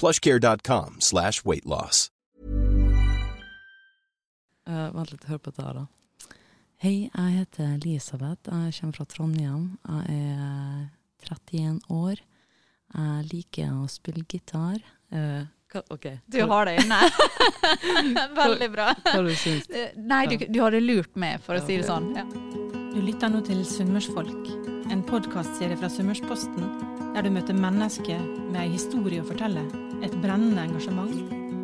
plushcare.com slash weight loss. Uh, vent litt, hør på dette her, da. Hei, jeg heter Elisabeth. Jeg kommer fra Trondheim. Jeg er 31 år. Jeg liker å spille gitar. Uh, hva, OK. Du har det inne. Veldig bra. Hva du syns du? Nei, du, du hadde lurt meg, for å si det sånn. Ja. Du lytter nå til Sunnmørsfolk, en podkastserie fra Sunnmørsposten, der du møter mennesker med ei historie å fortelle, et brennende engasjement,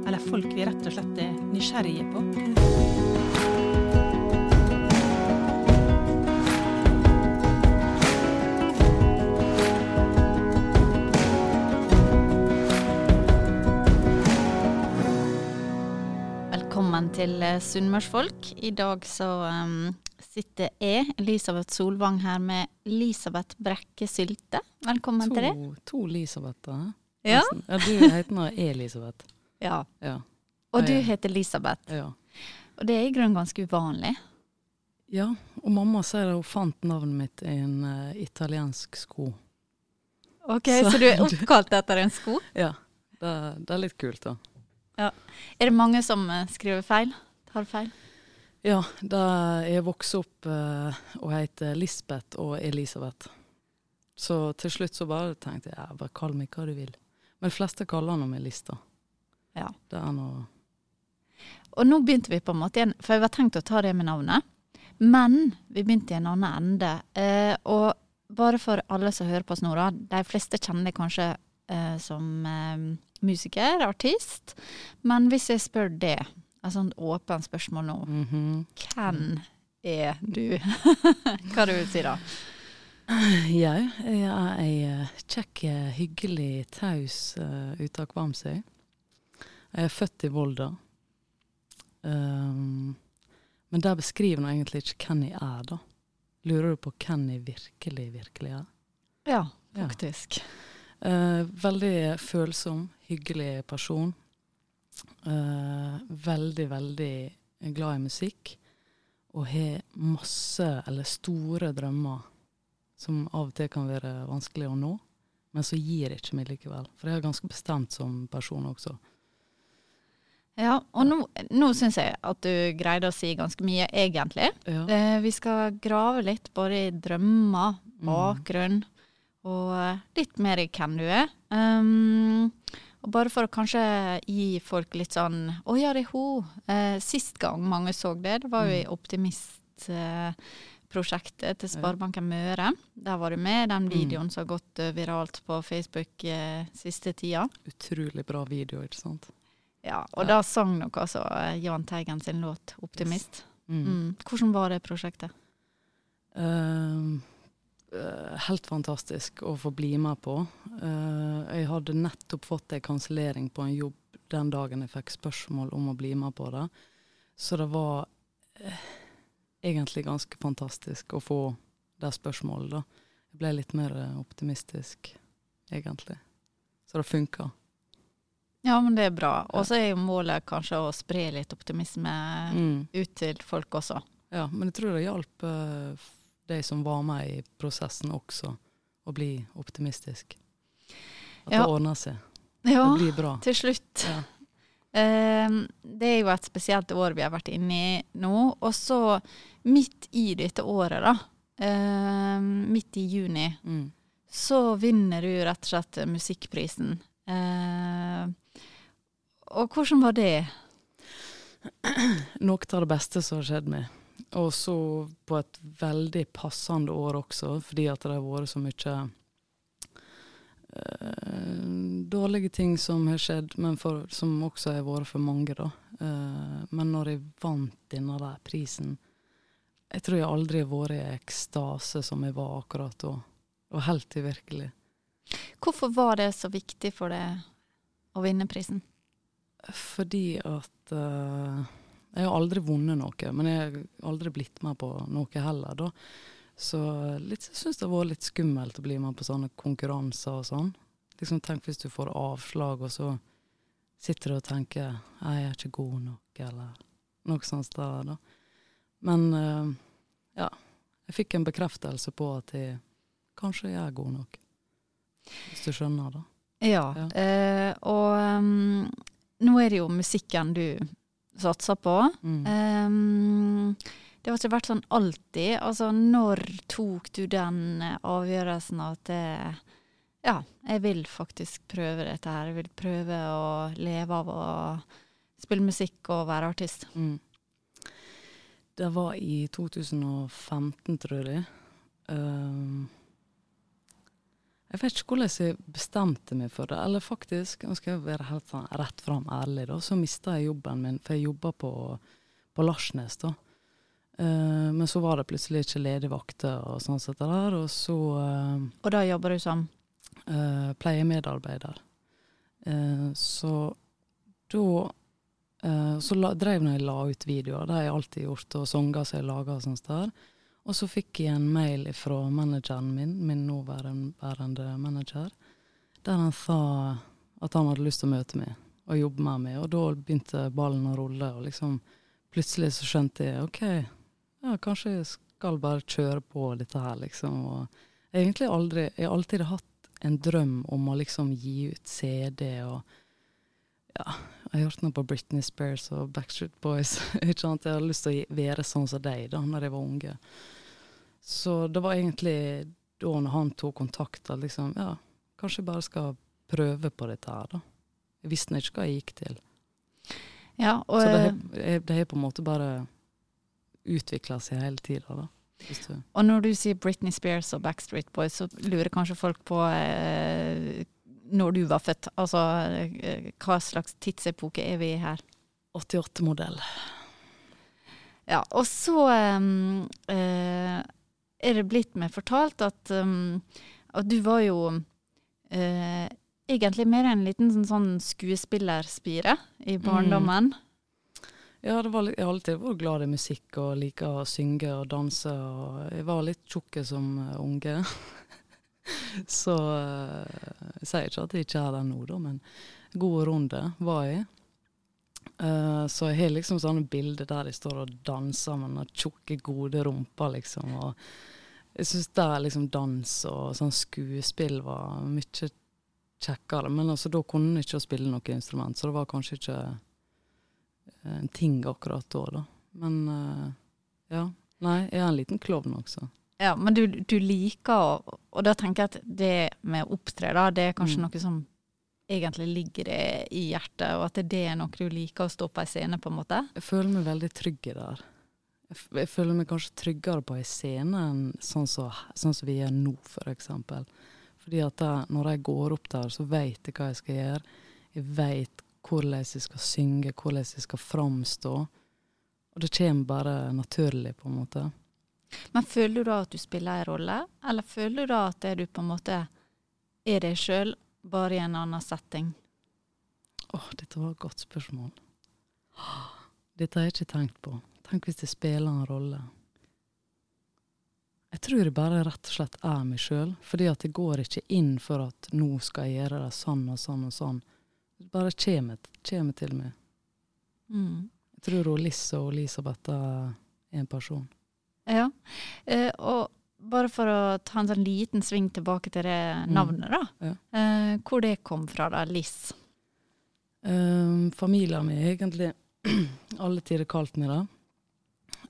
eller folk vi rett og slett er nysgjerrige på. Velkommen til eh, Sunnmørsfolk. I dag så um, sitter jeg, Elisabeth Solvang, her med Elisabeth Brekke Sylte. Velkommen til deg. To, to Elisabether. Ja. ja. Du heter nå Elisabeth. ja. Ja. Og du heter Elisabeth. ja. Og det er i grunnen ganske uvanlig. Ja, og mamma sier at hun fant navnet mitt i en uh, italiensk sko. Ok, Så- Så du er oppkalt etter en sko? Ja, det, det er litt kult, da. Ja. Er det mange som uh, skriver feil? Tar feil? Ja, da jeg vokste opp uh, og heter Lisbeth og Elisabeth. Så til slutt så bare tenkte jeg ja, bare kall meg hva du vil. Men de fleste kaller nå meg Lista. Ja. Det er noe Og nå begynte vi på en måte igjen, for jeg var tenkt å ta det med navnet. Men vi begynte i en annen ende. Eh, og bare for alle som hører på oss nå, da. De fleste kjenner deg kanskje eh, som eh, musiker, artist. Men hvis jeg spør det, et sånt åpent spørsmål nå. mhm. Hvem er du? Hva du vil si da? Jeg, jeg er ei eh, kjekk, eh, hyggelig, taus uh, ute av Kvamsøy. Jeg er født i Volda. Um, men der beskriver nå egentlig ikke hvem jeg er, da. Lurer du på hvem jeg virkelig, virkelig er? Ja, Ja. faktisk. Eh, veldig følsom, hyggelig person. Uh, veldig, veldig glad i musikk. Og har masse, eller store drømmer, som av og til kan være vanskelig å nå. Men så gir jeg ikke meg likevel. For jeg er ganske bestemt som person også. Ja, og nå, nå syns jeg at du greide å si ganske mye, egentlig. Ja. Eh, vi skal grave litt både i drømmer, bakgrunn, og eh, litt mer i hvem du er. Um, og bare for å kanskje gi folk litt sånn Å ja, det er hun. Eh, sist gang mange så det, det var jo i Optimist-prosjektet til Sparebanken Møre. Der var du med, den videoen som har gått eh, viralt på Facebook eh, siste tida. Utrolig bra video, ikke sant? Ja, og da sang nok altså eh, Jahn Teigen sin låt 'Optimist'. Mm. Mm. Hvordan var det prosjektet? Eh, helt fantastisk å få bli med på. Uh, jeg hadde nettopp fått en kansellering på en jobb den dagen jeg fikk spørsmål om å bli med på det. Så det var eh, egentlig ganske fantastisk å få det spørsmålet, da. Jeg ble litt mer eh, optimistisk, egentlig. Så det funka. Ja, men det er bra. Og så er jo målet kanskje å spre litt optimisme Mm. ut til folk også. Ja, men jeg tror det hjalp eh, de som var med i prosessen også, å bli optimistisk. At Ja. det ordner seg. Ja, Det blir bra. til slutt. Ja. Ehm, det er jo et spesielt år vi har vært inne i nå. Og så midt i dette året, da, ehm, midt i juni, Mm. så vinner du rett og slett musikkprisen. Ehm, og hvordan var det? Noe av det beste som har skjedd meg. Og så på et veldig passende år også, fordi at det har vært så mye eh, dårlige ting som har skjedd, men for, som også har vært for mange, da. Uh, men når jeg vant denne der prisen Jeg tror jeg aldri har vært i ekstase som jeg var akkurat da. Og helt til virkelig. Hvorfor var det så viktig for deg å vinne prisen? Fordi at uh, Jeg har aldri vunnet noe, men jeg har aldri blitt med på noe heller, da. Så litt, jeg syns det har vært litt skummelt å bli med på sånne konkurranser og sånn. Liksom Tenk hvis du får avslag, og så sitter du og tenker 'jeg er ikke god nok', eller noe sånt. Der, da. Men uh, ja, jeg fikk en bekreftelse på at jeg kanskje jeg er god nok. Hvis du skjønner det. Ja, Ja. Uh, og um, nå er det jo musikken du satser på. Mm. Um, det har ikke vært sånn alltid. Altså, når tok du den eh, avgjørelsen at det, ja, jeg vil faktisk prøve dette her. Jeg vil prøve å leve av å spille musikk og være artist. Mm. Det var i 2015, tror jeg. Um, jeg vet ikke hvordan jeg bestemte meg for det. Eller faktisk, nå skal jeg være helt sånn rett fram ærlig, da, så mista jeg jobben min, for jeg jobba på, på Larsnes, da. Uh, men så var det plutselig ikke ledige vakter og sånn sett der, og så uh, Og da jobber du som pleiemedarbeider. Eh, så da eh, Så la, drev jeg la ut videoer, det har jeg alltid gjort, og sanger som jeg laga og sånt der. Og så fikk jeg en mail fra manageren min, min nåværende manager, der han sa at han hadde lyst til å møte meg og jobbe med meg. Og da begynte ballen å rulle, og liksom plutselig så skjønte jeg OK, ja, kanskje jeg skal bare kjøre på dette her, liksom. Og egentlig aldri Jeg har alltid hatt en drøm om å liksom gi ut CD og Ja, jeg har hørt noe på Britney Spears og Backstreet Boys. ikke sant? Jeg hadde lyst til å være sånn som deg da når jeg var unge. Så det var egentlig da når han tok kontakt, at liksom Ja, kanskje jeg bare skal prøve på dette her, da. Jeg visste ikke hva jeg gikk til. Ja, og Så det eh, har- det har på en måte bare utvikla seg hele tida, da. Og når du sier Britney Spears og Backstreet Boys, så lurer kanskje folk på eh, når du var født. Altså eh, hva slags tidsepoke er vi i her? 88-modell. Ja, og så um, eh, er det blitt meg fortalt at, um, at du var jo eh, egentlig mer en liten sånn, sånn skuespillerspire i barndommen. Ja, var jeg har alltid vært glad i musikk og liker å synge og danse. Og jeg var litt tjukk som eh, unge. Så eh, jeg sier ikke at jeg ikke er det nå, da, men god runde var jeg. Uh, så jeg har liksom sånne bilder der jeg står og danser med den tjukke, gode rumpa, liksom. Og jeg syns der liksom dans og sånn skuespill var mye kjekkere. Men altså, da kunne jeg ikke spille noe instrument, så det var kanskje ikke en ting akkurat da, da. Men eh, ja. Nei, jeg er en liten klovn også. Ja, men du, du liker å Og da tenker jeg at det med å opptre, da, det er kanskje Mm. noe som egentlig ligger det i hjertet, og at det er noe du liker å stå på ei scene, på en måte? Jeg føler meg veldig trygg der. Jeg, jeg føler meg kanskje tryggere på ei scene enn sånn som sånn som vi er nå, for eksempel. Fordi at da, når jeg går opp der, så vet jeg hva jeg skal gjøre. Jeg vet hvordan jeg skal synge, hvordan jeg skal framstå. Og det kommer bare naturlig, på en måte. Men føler du da at du spiller en rolle, eller føler du da at det du på en måte er deg sjøl, bare i en annen setting? Åh, dette var et godt spørsmål. Dette har jeg ikke tenkt på. Tenk hvis det spiller en rolle. Jeg tror jeg bare rett og slett er meg sjøl, fordi at jeg går ikke inn for at nå skal jeg gjøre det sånn og sånn og sånn. Bare kommer, kommer til meg. Mm. Jeg tror hun Lisse og Elisabeth er en person. Ja. Eh, og bare for å ta en sånn liten sving tilbake til det navnet, da. Ja. Eh, hvor det kom fra, da? Liss. Um, familien min har egentlig alle tider kalt meg det.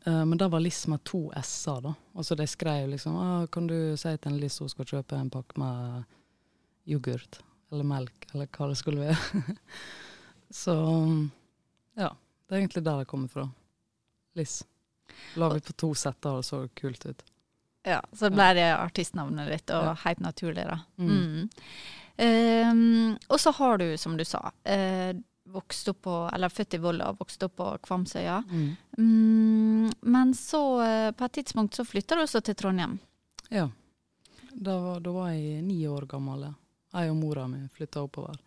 Uh, men det var Liss med to s-er, da. Altså de skrev liksom ah, 'Kan du si til en Liss hun skal kjøpe en pakke med yoghurt?' Eller melk, eller hva det skulle være. Så ja, det er egentlig der det kommer fra. Liss. La vi på to setter, og det så kult ut. Ja, Så ble det artistnavnet ditt, og Ja. helt naturlig, da. Mm. Mm. Um, og så har du, som du sa, uh, vokst opp på, eller født i Volda og vokst opp på Kvamsøya. Mm. Mm, men så, uh, på et tidspunkt, så flytta du også til Trondheim. Ja. Da var, da var jeg ni år gammel. ja. Jeg og mora mi flytta oppover.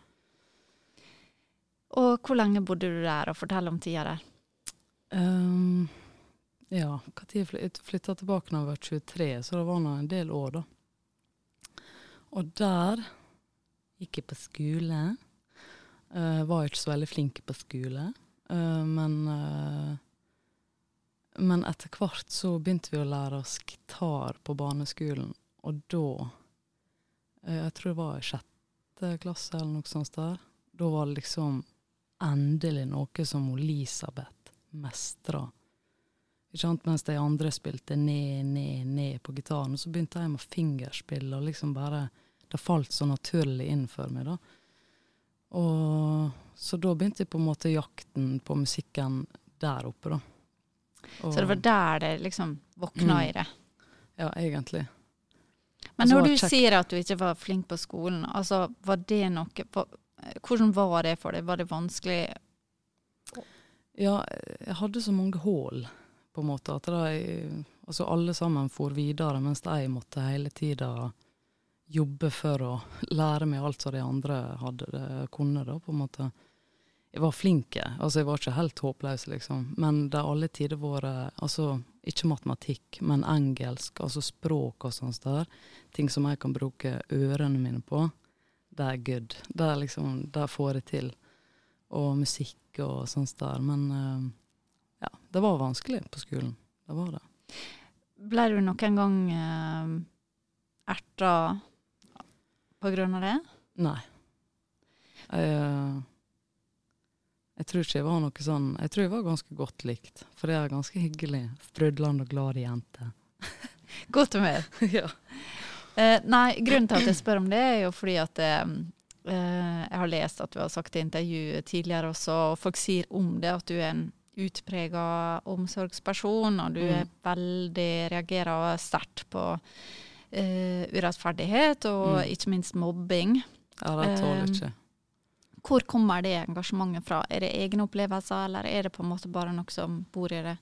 Og hvor lenge bodde du der, og fortell om tida der. Um, ja, når jeg flytta tilbake da jeg var 23, så det var nå en del år, da. Og der gikk jeg på skole. Uh, var ikke så veldig flink på skole, uh, men uh, Men etter hvert så begynte vi å lære oss gitar på barneskolen, og da Jeg tror det var i sjette klasse eller noe sånt der. Da var det liksom endelig noe som Elisabeth mestra. Mens de andre spilte ned, ned, ned på gitaren. Så begynte jeg med fingerspill, og liksom bare Det falt så naturlig inn for meg, da. Og så da begynte jeg på en måte jakten på musikken der oppe, da. Og, Så det var der det liksom våkna Mm. i det. Ja, egentlig. Men Altså, når du sier at du ikke var flink på skolen, altså var det noe på, Hvordan var det for deg? Var det vanskelig? Ja, jeg hadde så mange hull, på en måte, at de, altså alle sammen for videre, mens jeg måtte hele tida jobbe for å lære meg alt som de andre hadde det, kunne, da, på en måte. Jeg var flink, altså jeg var ikke helt håpløs, liksom. Men det har alle tider vært Altså, ikke matematikk, men engelsk, altså språk og sånt der. Ting som jeg kan bruke ørene mine på. Det er good. Det er liksom, det får jeg til. Og musikk og sånt der. Men eh, ja, det var vanskelig på skolen. Det var det. Ble du noen gang uh, erta på grunn av det? Nei. Jeg, eh, jeg tror ikke jeg var noe sånn Jeg tror jeg var ganske godt likt. For jeg er ganske hyggelig, sprudlende og glad jente. Godt humør. ja. Eh, nei, grunnen til at jeg spør om det, er jo fordi at eh, eh, jeg har lest at du har sagt i intervju tidligere også, og folk sier om det, at du er en utprega omsorgsperson, og du Mm. er veldig reagerer sterkt på eh, urettferdighet, og Mm. ikke minst mobbing. ja, det tåler Eh, jeg ikke. Hvor kommer det engasjementet fra? Er det egne opplevelser, eller er det på en måte bare noe som bor i det?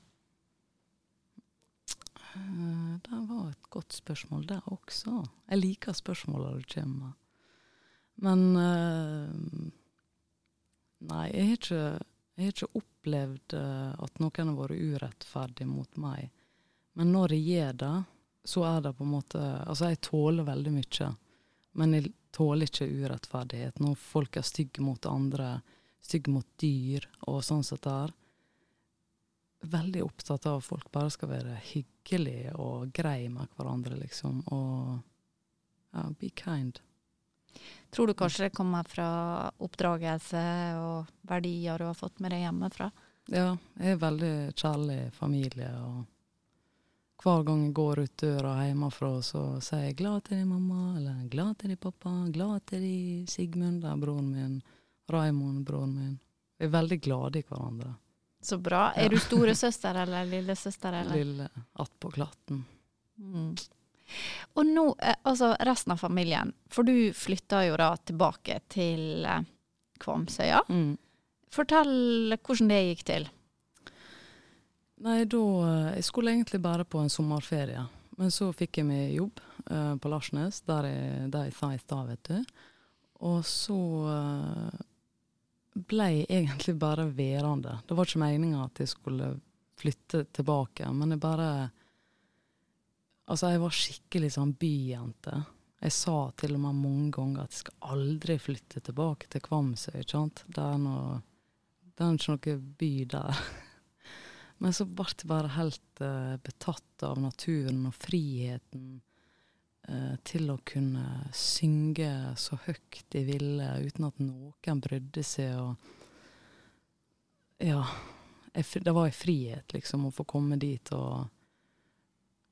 Eh, Det var et godt spørsmål, det også. Jeg liker spørsmålene du kommer med. Men eh, Nei, jeg har ikke, jeg har ikke opplevd eh, at noen har vært urettferdig mot meg. Men når jeg gjør det, så er det på en måte Altså, jeg tåler veldig mye. Men jeg tåler ikke urettferdighet. Når folk er stygge mot andre, stygge mot dyr og sånn som det er veldig opptatt av at folk bare skal være hyggelige og greie med hverandre, liksom. Og ja, be kind. Tror du kanskje det kommer fra oppdragelse og verdier du har fått med deg hjemmefra? Ja, jeg er veldig kjærlig familie, og hver gang jeg går ut døra hjemmefra, så sier jeg 'glad til deg, mamma', eller 'glad til deg, pappa', 'glad til deg, Sigmund', det er broren min, Raymond, broren min. Vi er veldig glade i hverandre. Så bra. Er du storesøster eller lillesøster? Eller? Lille attpå klatten. Mm. Og nå, eh, altså resten av familien, for du flytta jo da tilbake til eh, Kvamsøya. Mm. Fortell hvordan det gikk til. Nei, da eh, Jeg skulle egentlig bare på en sommerferie. Men så fikk jeg meg jobb uh, på Larsnes, der jeg, der jeg sa i stad, vet du. Og så uh, ble jeg egentlig bare værende. Det var ikke meninga at jeg skulle flytte tilbake, men jeg bare Altså, jeg var skikkelig sånn byjente. Jeg sa til og med mange ganger at jeg skal aldri flytte tilbake til Kvamsøy, ikke sant. Det er noe Det er ikke noe by der. Men så ble jeg bare helt uh, betatt av naturen og friheten uh, til å kunne synge så høyt de ville, uten at noen brydde seg. Og ja, jeg, det var en frihet, liksom, å få komme dit og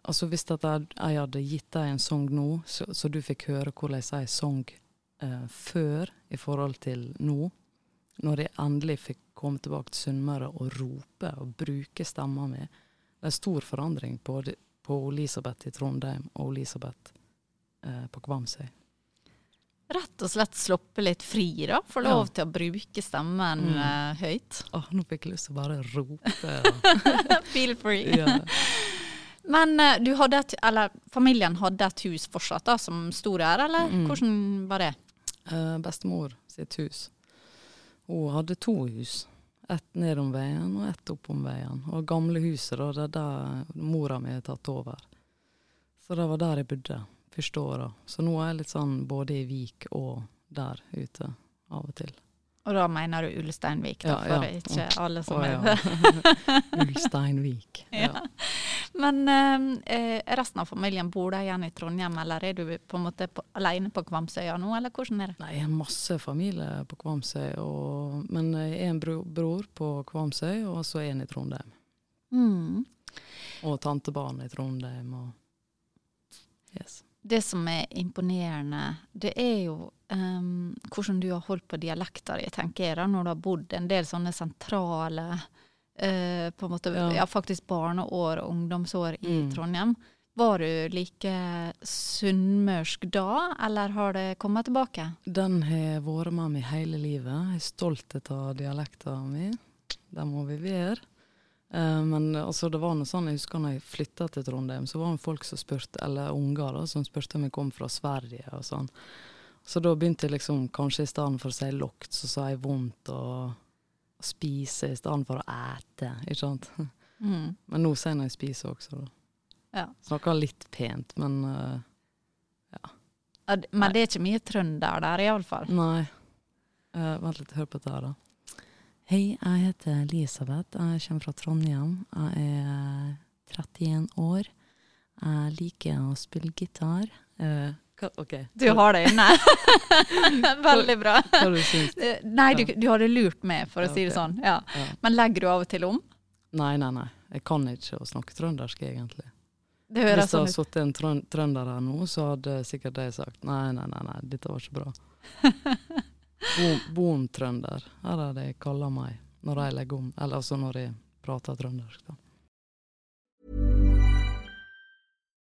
Altså Hvis jeg, jeg hadde gitt deg en sang nå, så, så du fikk høre hvordan jeg sang uh, før i forhold til nå, når jeg endelig fikk komme tilbake til Sunnmøre og rope og bruke stemma mi. Det er stor forandring på, de- på Elisabeth i Trondheim og Elisabeth eh, på Kvamsøy. Rett og slett sluppe litt fri, da. Få Ja. lov til å bruke stemmen Mm. uh, høyt. Åh, nå fikk jeg lyst til å bare rope. Feel free. ja. Men eh, du hadde et, eller familien hadde et hus fortsatt da, som sto der, eller Mm. hvordan var det? Uh, bestemor sitt hus. Hun hadde to hus. Ett nedom veien og ett oppom veien. Og gamle huset, da, det er der mora mi har tatt over. Så det var der jeg bodde første åra. Så nå er jeg litt sånn både i Vik og der ute av og til. Og da mener du Ulsteinvik, da, Ja, for ja. ikke alle som Å, er ja. Ulsteinvik. Ja. Men eh, eh, resten av familien bor de igjen i Trondheim, eller er du på en måte på, alene på Kvamsøya nå, eller hvordan er det? Nei, jeg har masse familie på Kvamsøy, og, men jeg er en bro, bror på Kvamsøy, og så en i Trondheim. Mm. Og tantebarn i Trondheim. Og yes. Det som er imponerende, det er jo um, hvordan du har holdt på dialekta di, tenker jeg, da, når du har bodd en del sånne sentrale eh, på en måte, ja. Ja. faktisk barneår og ungdomsår i Mm. Trondheim. Var du like sunnmørsk da, eller har det kommet tilbake? Den har vært med meg hele livet. Jeg er stolt av dialekten min. Det må vi være. Eh, men altså, det var noe sånn, jeg husker når jeg flytta til Trondheim, så var det folk som spurte, eller unger da, som spurte om jeg kom fra Sverige og sånn. Så da begynte jeg liksom, kanskje i stedet for å si lokt, så sa jeg vondt og spise i stedet for å ete, ikke sant. Mm. Men nå sier jeg jeg spiser også, da. Ja. Snakker litt pent, men uh, Ja, Men det er ikke mye trønder der, iallfall. Nei. Uh, vent litt, hør på dette her, da. Hei, jeg heter Elisabeth. Jeg kommer fra Trondheim. Jeg er 31 år. Jeg liker å spille gitar. Eh, hva, OK. Du har det inne. Veldig bra. Hva du syns Eh, Nei, du, du hadde lurt meg, for å Ja, si det sånn. Ja. Ja. Men legger du av og til om? Nei, nei, nei. Jeg kan ikke å snakke trøndersk, egentlig. Det Hvis det sånn hadde sittet en trøn- trønder her nå, så hadde sikkert de sagt nei, nei, nei, nei, dette var ikke bra. Bon- Bontrønder er det de kaller meg når jeg legger om, eller altså når jeg prater trøndersk. da.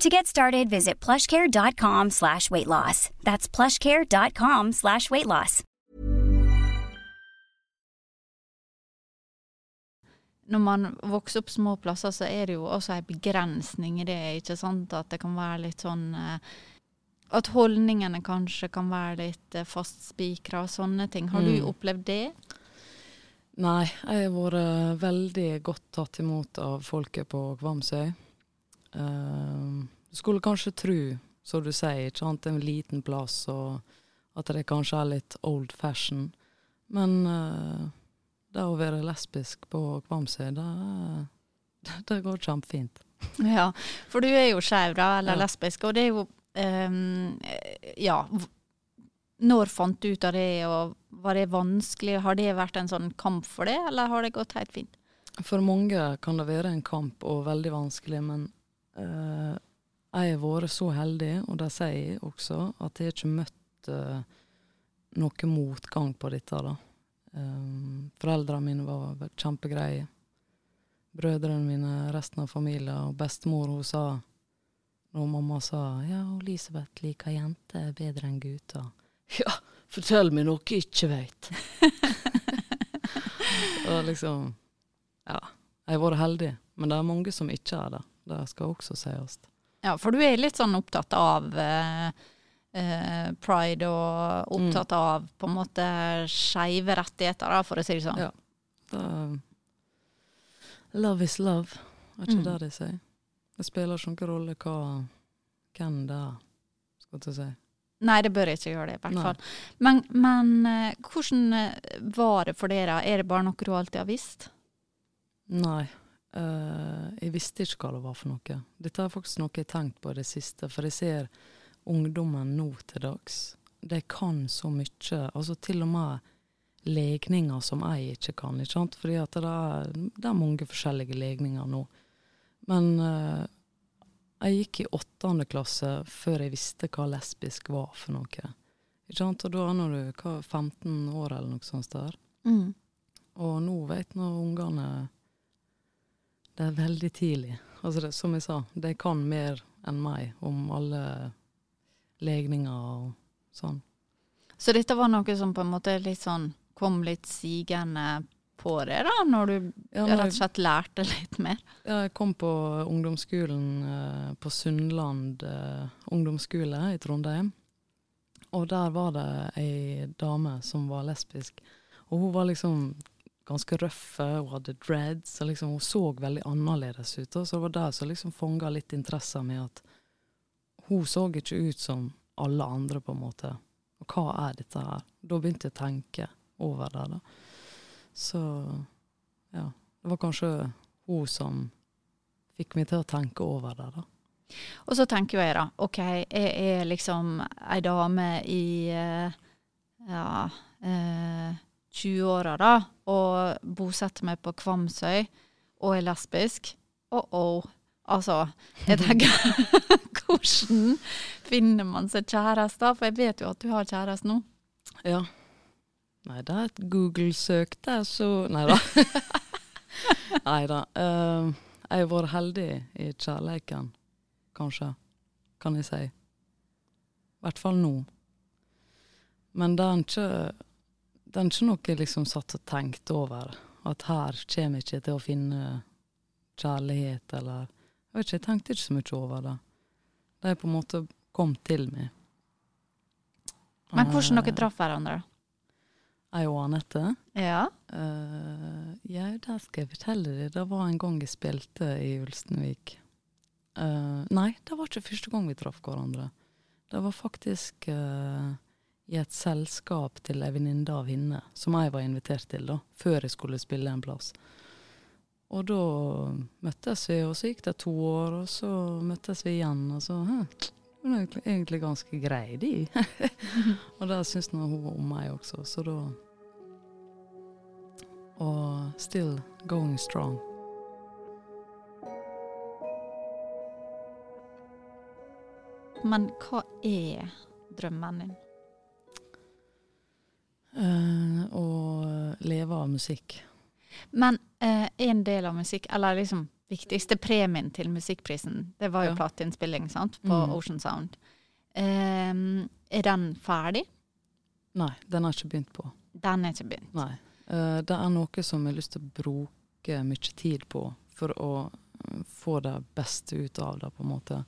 To get started, visit plushcare.com slash weight loss. That's plushcare.com slash weight loss. Når man vokser opp små plasser, så er det jo også en begrensning i det, ikke sant? At det kan være litt sånn eh, At holdningene kanskje kan være litt eh, fastspikra og sånne ting. Har du Mm. opplevd det? Nei, jeg har vært veldig godt tatt imot av folket på Kvamsøy. Uh, skulle kanskje tro, som du sier, ikke sant, en liten plass, og at det kanskje er litt old fashion. Men eh, det å være lesbisk på Kvamsøy, det, det går kjempefint. Ja, for du er jo skeiv, da, eller Ja. lesbisk, og det er jo um, Ja. Når fant du ut av det, og var det vanskelig? Har det vært en sånn kamp for det, eller har det gått helt fint? For mange kan det være en kamp og veldig vanskelig, men eh, jeg har vært så heldig, og det sier jeg også, at jeg ikke møtt uh, noe motgang på dette. da. Um, foreldrene mine var kjempegreie. Brødrene mine, resten av familien, og bestemor hun sa når mamma sa ja, Elisabeth liker jenter bedre enn gutter. Ja, fortell meg noe jeg ikke veit. og liksom Ja. Jeg har vært heldig, men det er mange som ikke er det. Det skal også sies. Ja, for du er litt sånn opptatt av eh, eh, pride og opptatt av på en måte skeive rettigheter, da, for å si det sånn. Ja. Da, love is love, er ikke Mm. det de sier? Det spiller ikke noen rolle hva, hvem det er, skal jeg si. Nei, det bør ikke gjøre det, i hvert Nei. fall. Men, men eh, hvordan eh, var det for dere? Er det bare noe du alltid har visst? Nei. Eh, jeg visste ikke hva det var for noe. Dette er faktisk noe jeg har tenkt på i det siste, for jeg ser ungdommen nå til dags. De kan så mye. Altså til og med legninger som jeg ikke kan. ikke sant? Fordi at det er, det er mange forskjellige legninger nå. Men uh, jeg gikk i åttende klasse før jeg visste hva lesbisk var for noe. Ikke sant? Og da er du hva, 15 år eller noe sånt der. Mm. Og nå vet nå ungene Det er veldig tidlig. Altså det, som jeg sa, de kan mer enn meg om alle legninger og sånn. Så dette var noe som på en måte litt sånn kom litt sigende på det, da, når du Ja, rett og slett lærte litt mer? Ja, jeg kom på ungdomsskolen eh, på Sundland eh, ungdomsskole i Trondheim. Og der var det ei dame som var lesbisk. Og hun var liksom ganske røffe, hun hadde dreads, og liksom, hun så veldig annerledes ut. Og så det var det som liksom fanga litt interesse med at hun så ikke ut som alle andre, på en måte. Og hva er dette her? Da begynte jeg å tenke over det. da. Så ja. Det var kanskje hun som fikk meg til å tenke over det, da. Og så tenker jeg da, OK, jeg er liksom ei dame i eh, ja, eh, 20-åra da, og bosetter meg på Kvamsøy, og er lesbisk. Oh-oh. Altså, jeg tenker Hvordan finner man seg kjæreste? For jeg vet jo at du har kjæreste nå. Ja. Nei, det er et Google-søk der, så Nei da. Nei da. Uh, jeg har vært heldig i kjærleiken, kanskje. Kan jeg si. I hvert fall nå. Men det er ikke, det er ikke noe liksom satt og tenkte over. At her kommer jeg ikke til å finne kjærlighet, eller Jeg vet ikke, jeg tenkte ikke så mye over det. Det er på en måte kom til meg. Men hvordan dere Eh, traff hverandre? Jeg og Anette. Ja. Uh, ja, det skal jeg fortelle deg. Det var en gang jeg spilte i Ulstenvik. Uh, nei, det var ikke første gang vi traff hverandre. Det var faktisk eh, i et selskap til ei venninne av henne, som jeg var invitert til, da, før jeg skulle spille en plass. Og da møttes vi, og så gikk det to år, og så møttes vi igjen, og så hm, Hun er egentlig, egentlig ganske grei, de. og det syns nå hun om meg også, så da og still going strong. Men hva er drømmen din? Eh, å leve av musikk. Men eh, en del av musikk, eller liksom viktigste premien til musikkprisen, det var jo Ja. plateinnspilling på Mm. Ocean Sound. Ehm, er den ferdig? Nei, den har ikke begynt på. Den er ikke begynt. Nei. Uh, det er noe som jeg har lyst til å bruke mye tid på for å få det beste ut av det, på en måte.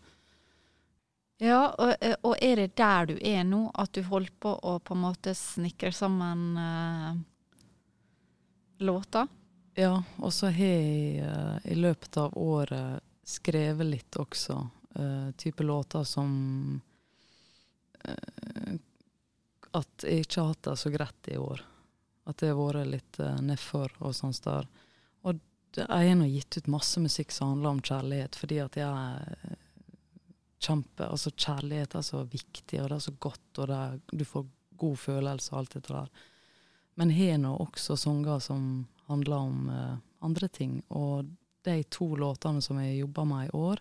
Ja, og, eh, og er det der du er nå, at du holder på å på en måte snikre sammen uh, låter? Ja, og så har jeg uh, i løpet av året skrevet litt også. Uh, type låter som eh, At jeg ikke har hatt det så greit i år. At det har vært litt uh, nedfor og sånn der. Og jeg har nå gitt ut masse musikk som handler om kjærlighet, fordi at jeg er eh, kjempe Altså kjærlighet er så viktig, og det er så godt, og det er, du får god følelse og alt det der. Men har nå også sanger som handler om uh, andre ting. Og de to låtene som jeg jobba med i år,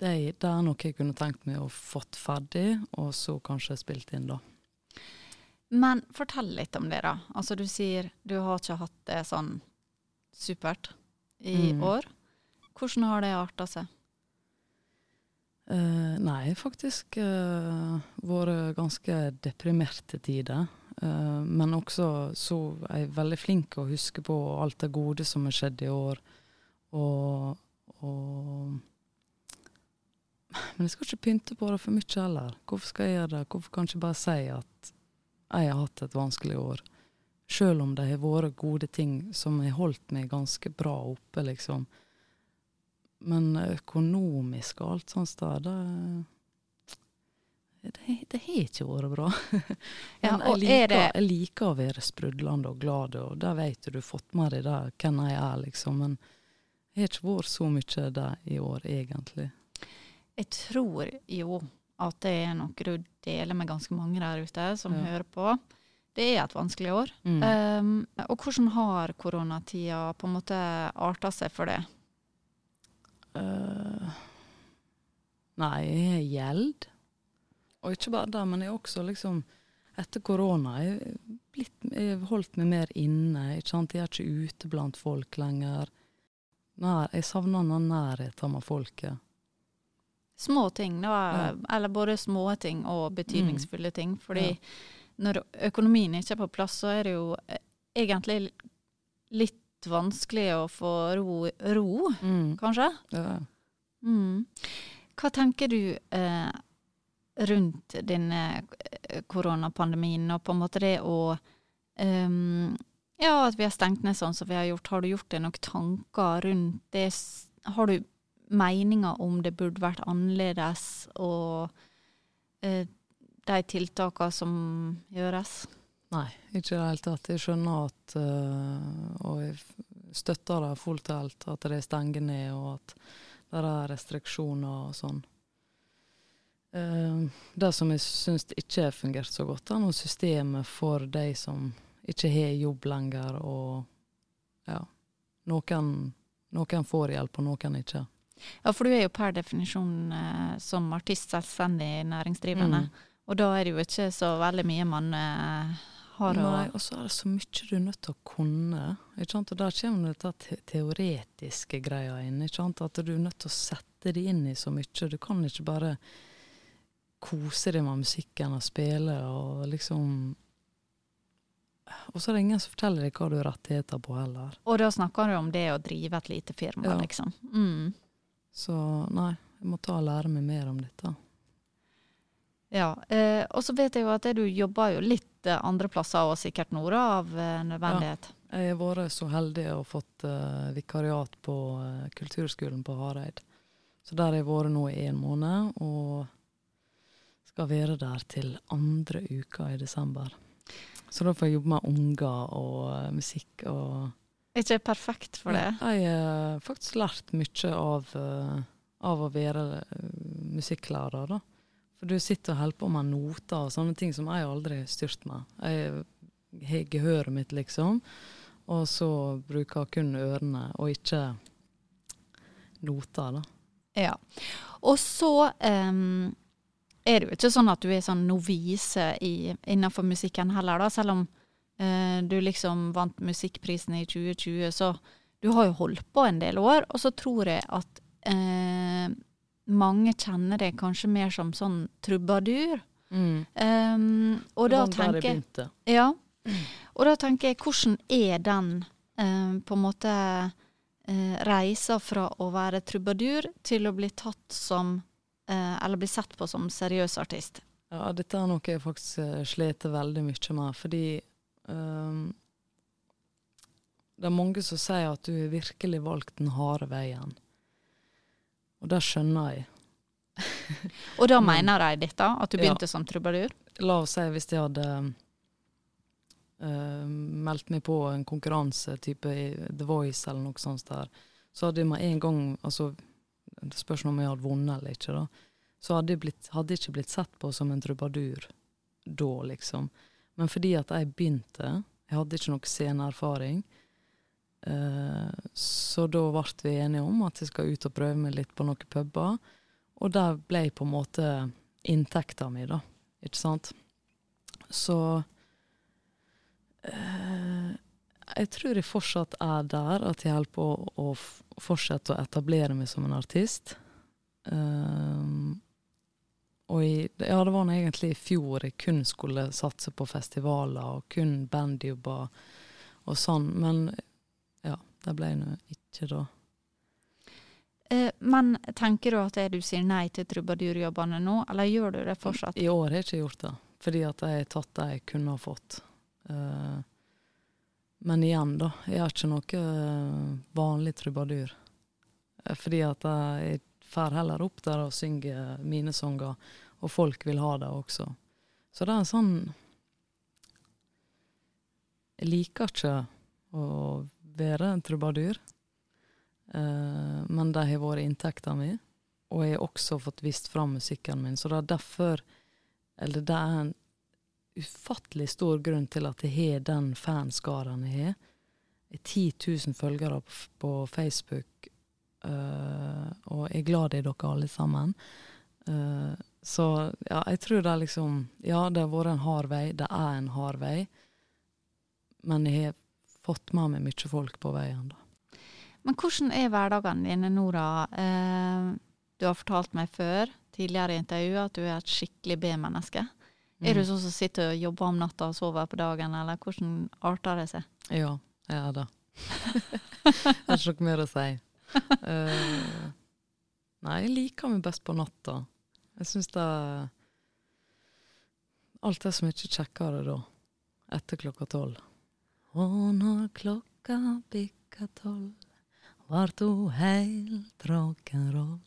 de, det er noe jeg kunne tenkt meg å fått ferdig, og så kanskje spilt inn, da. Men fortell litt om det, da. Altså du sier du har ikke hatt det sånn supert i Mm. år. Hvordan har det arta seg? Eh, nei, faktisk uh, vært ganske deprimerte tider. Uh, men også så er jeg veldig flink til å huske på alt det gode som har skjedd i år. Og, og Men jeg skal ikke pynte på det for mye heller. Hvorfor skal jeg gjøre det? Hvorfor kan jeg ikke bare si at jeg har hatt et vanskelig år? Selv om det har vært gode ting som har holdt meg ganske bra oppe, liksom. Men økonomisk og alt sånt sted, det det, har ikke vært bra. Ja, jeg, liker, er det- jeg liker å være sprudlende og glad, og det vet du du har fått med deg det, hvem jeg er, liksom. Men jeg har ikke vært så mye det i år, egentlig. Jeg tror jo at det er noe du deler med ganske mange der ute som Ja. hører på. Det er et vanskelig år. Mm. Um, og hvordan har koronatida på en måte arta seg for det? Eh, nei, gjeld. Og ikke bare det, men jeg også liksom Etter korona jeg blitt, jeg holdt meg mer inne. Ikke sant? Jeg er ikke ute blant folk lenger. Nær, jeg savner den nærheten med folket. Små ting, da. Ja. Eller både små ting og betydningsfulle ting. Fordi Ja. når økonomien ikke er på plass, så er det jo eh, egentlig litt vanskelig å få ro, ro Mm. kanskje? Ja. Mm. Hva tenker du eh, rundt denne eh, koronapandemien, og på en måte det å um, Ja, at vi har stengt ned sånn som vi har gjort. Har du gjort deg noen tanker rundt det? Har du meninger om det burde vært annerledes, og eh, de tiltakene som gjøres? Nei, ikke i det hele tatt. Jeg skjønner at uh, Og jeg støtter det fullt og helt, at det stenger ned, og at det er restriksjoner og sånn. Uh, det som jeg syns ikke har fungert så godt, er noe systemet for de som ikke har jobb lenger, og ja. Noen, noen får hjelp, og noen ikke. Ja, for du er jo per definisjon eh, som artist selvstendig næringsdrivende. Mm. Og da er det jo ikke så veldig mye man eh, har det Nei, og så er det så mye du er nødt til å kunne. Ikke sant? Og der kommer dette teoretiske greia inn. Ikke sant? At du er nødt til å sette det inn i så mye. Du kan ikke bare kose deg med musikken og spille og liksom Og så er det ingen som forteller deg hva du har rettigheter på heller. Og da snakker du om det å drive et lite firma, Ja. liksom. Mm. Så nei, jeg må ta og lære meg mer om dette. Ja. Eh, og så vet jeg jo at du jobber jo litt eh, andre plasser og sikkert noe av eh, nødvendighet. Jeg har vært så heldig og fått eh, vikariat på eh, kulturskolen på Hareid. Så der har jeg vært nå i en måned, og skal være der til andre uka i desember. Så da får jeg jobbe med unger og eh, musikk og ikke perfekt for det? Jeg har faktisk lært mye av, av å være musikklærer, da. For du sitter og holder på med noter og sånne ting som jeg aldri har styrt med. Jeg har gehøret mitt, liksom, og så bruker jeg kun ørene, og ikke noter, da. Ja. Og så um, er det jo ikke sånn at du er sånn novise i, innenfor musikken heller, da. Selv om eh, du liksom vant musikkprisen i 2020, så du har jo holdt på en del år. Og så tror jeg at eh, mange kjenner deg kanskje mer som sånn trubadur. Em, og da jeg tenker ja. Og da tenker jeg, hvordan er den um, på en måte uh, reisa fra å være trubadur til å bli tatt som uh, Eller bli sett på som seriøs artist? Ja, dette er noe jeg faktisk uh, sliter veldig mye med, fordi um, det er mange som sier at du virkelig valgt den harde veien. Og det skjønner jeg. Og da mener de dette, at du Ja. begynte som trubadur? La oss si hvis jeg hadde uh, meldt meg på en konkurranse type The Voice eller noe sånt der, så hadde jeg med en gang altså, Det spørs om jeg hadde vunnet eller ikke, da. Så hadde jeg blitt, hadde jeg ikke blitt sett på som en trubadur da, liksom. Men fordi at jeg begynte, jeg hadde ikke noe sceneerfaring, så da ble vi enige om at jeg skal ut og prøve meg litt på noen puber. Og der ble på en måte inntekta mi, da. Ikke sant? Så eh, Jeg tror jeg fortsatt er der, at jeg holder på å f- fortsette å etablere meg som en artist. Um, og i, ja, det var nå egentlig i fjor jeg kun skulle satse på festivaler og kun bandjobber og sånn, men det ble nå ikke da. Eh, men tenker du at du sier nei til trubadurjobbene nå, eller gjør du det fortsatt? I år har jeg ikke gjort det, fordi at jeg har tatt det jeg kunne ha fått. Eh, men igjen, da. Jeg har ikke noe eh, vanlig trubadur. Fordi at jeg drar heller opp der og synger mine sanger, og folk vil ha det også. Så det er en sånn Jeg liker ikke å være en trubadur, Uh, men det har vært inntekta mi. Og jeg har også fått vist fram musikken min, så det er derfor Eller det er en ufattelig stor grunn til at jeg har den fanskaren jeg har. Jeg har 10 000 følgere på, på Facebook, uh, og jeg er glad i dere alle sammen. Uh, så ja, jeg tror det er liksom Ja, det har vært en hard vei. Det er en hard vei. Men jeg har fått med meg mye folk på veien, da. Men hvordan er hverdagene dine nå, da? Uh, du har fortalt meg før, tidligere i intervjuet, at du er et skikkelig B-menneske. Mm. Er du sånn som sitter og jobber om natta og sover på dagen, eller hvordan arter det seg? Ja, jeg er det. jeg har ikke noe mer å si. Uh, nei, jeg liker meg best på natta. Jeg syns det Alt er så mye kjekkere da, etter klokka tolv. Og når klokka bikka tolv, vart ho heilt rock'n'roll.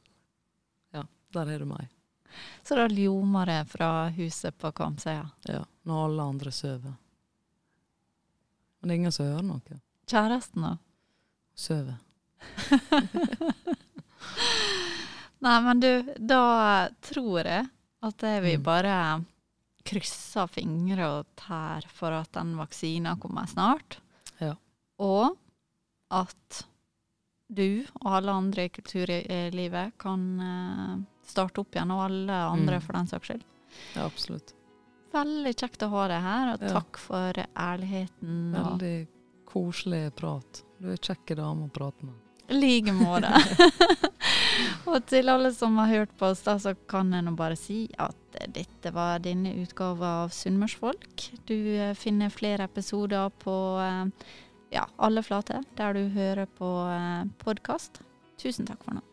Ja, der er det meg. Så da ljomer det fra huset på Kvamsøya? Ja, når alle andre sover. Men det er ingen som hører noe. Kjæresten, da? Sover. Nei, men du, da tror jeg at vi mm. bare krysser fingre og tær for at den vaksina kommer snart. Ja. Og at du og alle andre i kulturlivet kan uh, starte opp igjen, og alle andre mm. for den saks skyld. Ja, absolutt. Veldig kjekt å ha deg her, og ja. takk for ærligheten. Veldig koselig prat. Du er kjekk dame å prate med. I like måte. og til alle som har hørt på oss, da, så kan jeg nå bare si at dette var denne utgava av Sunnmørsfolk. Du eh, finner flere episoder på eh, ja, alle flater der du hører på eh, podkast. Tusen takk for nå.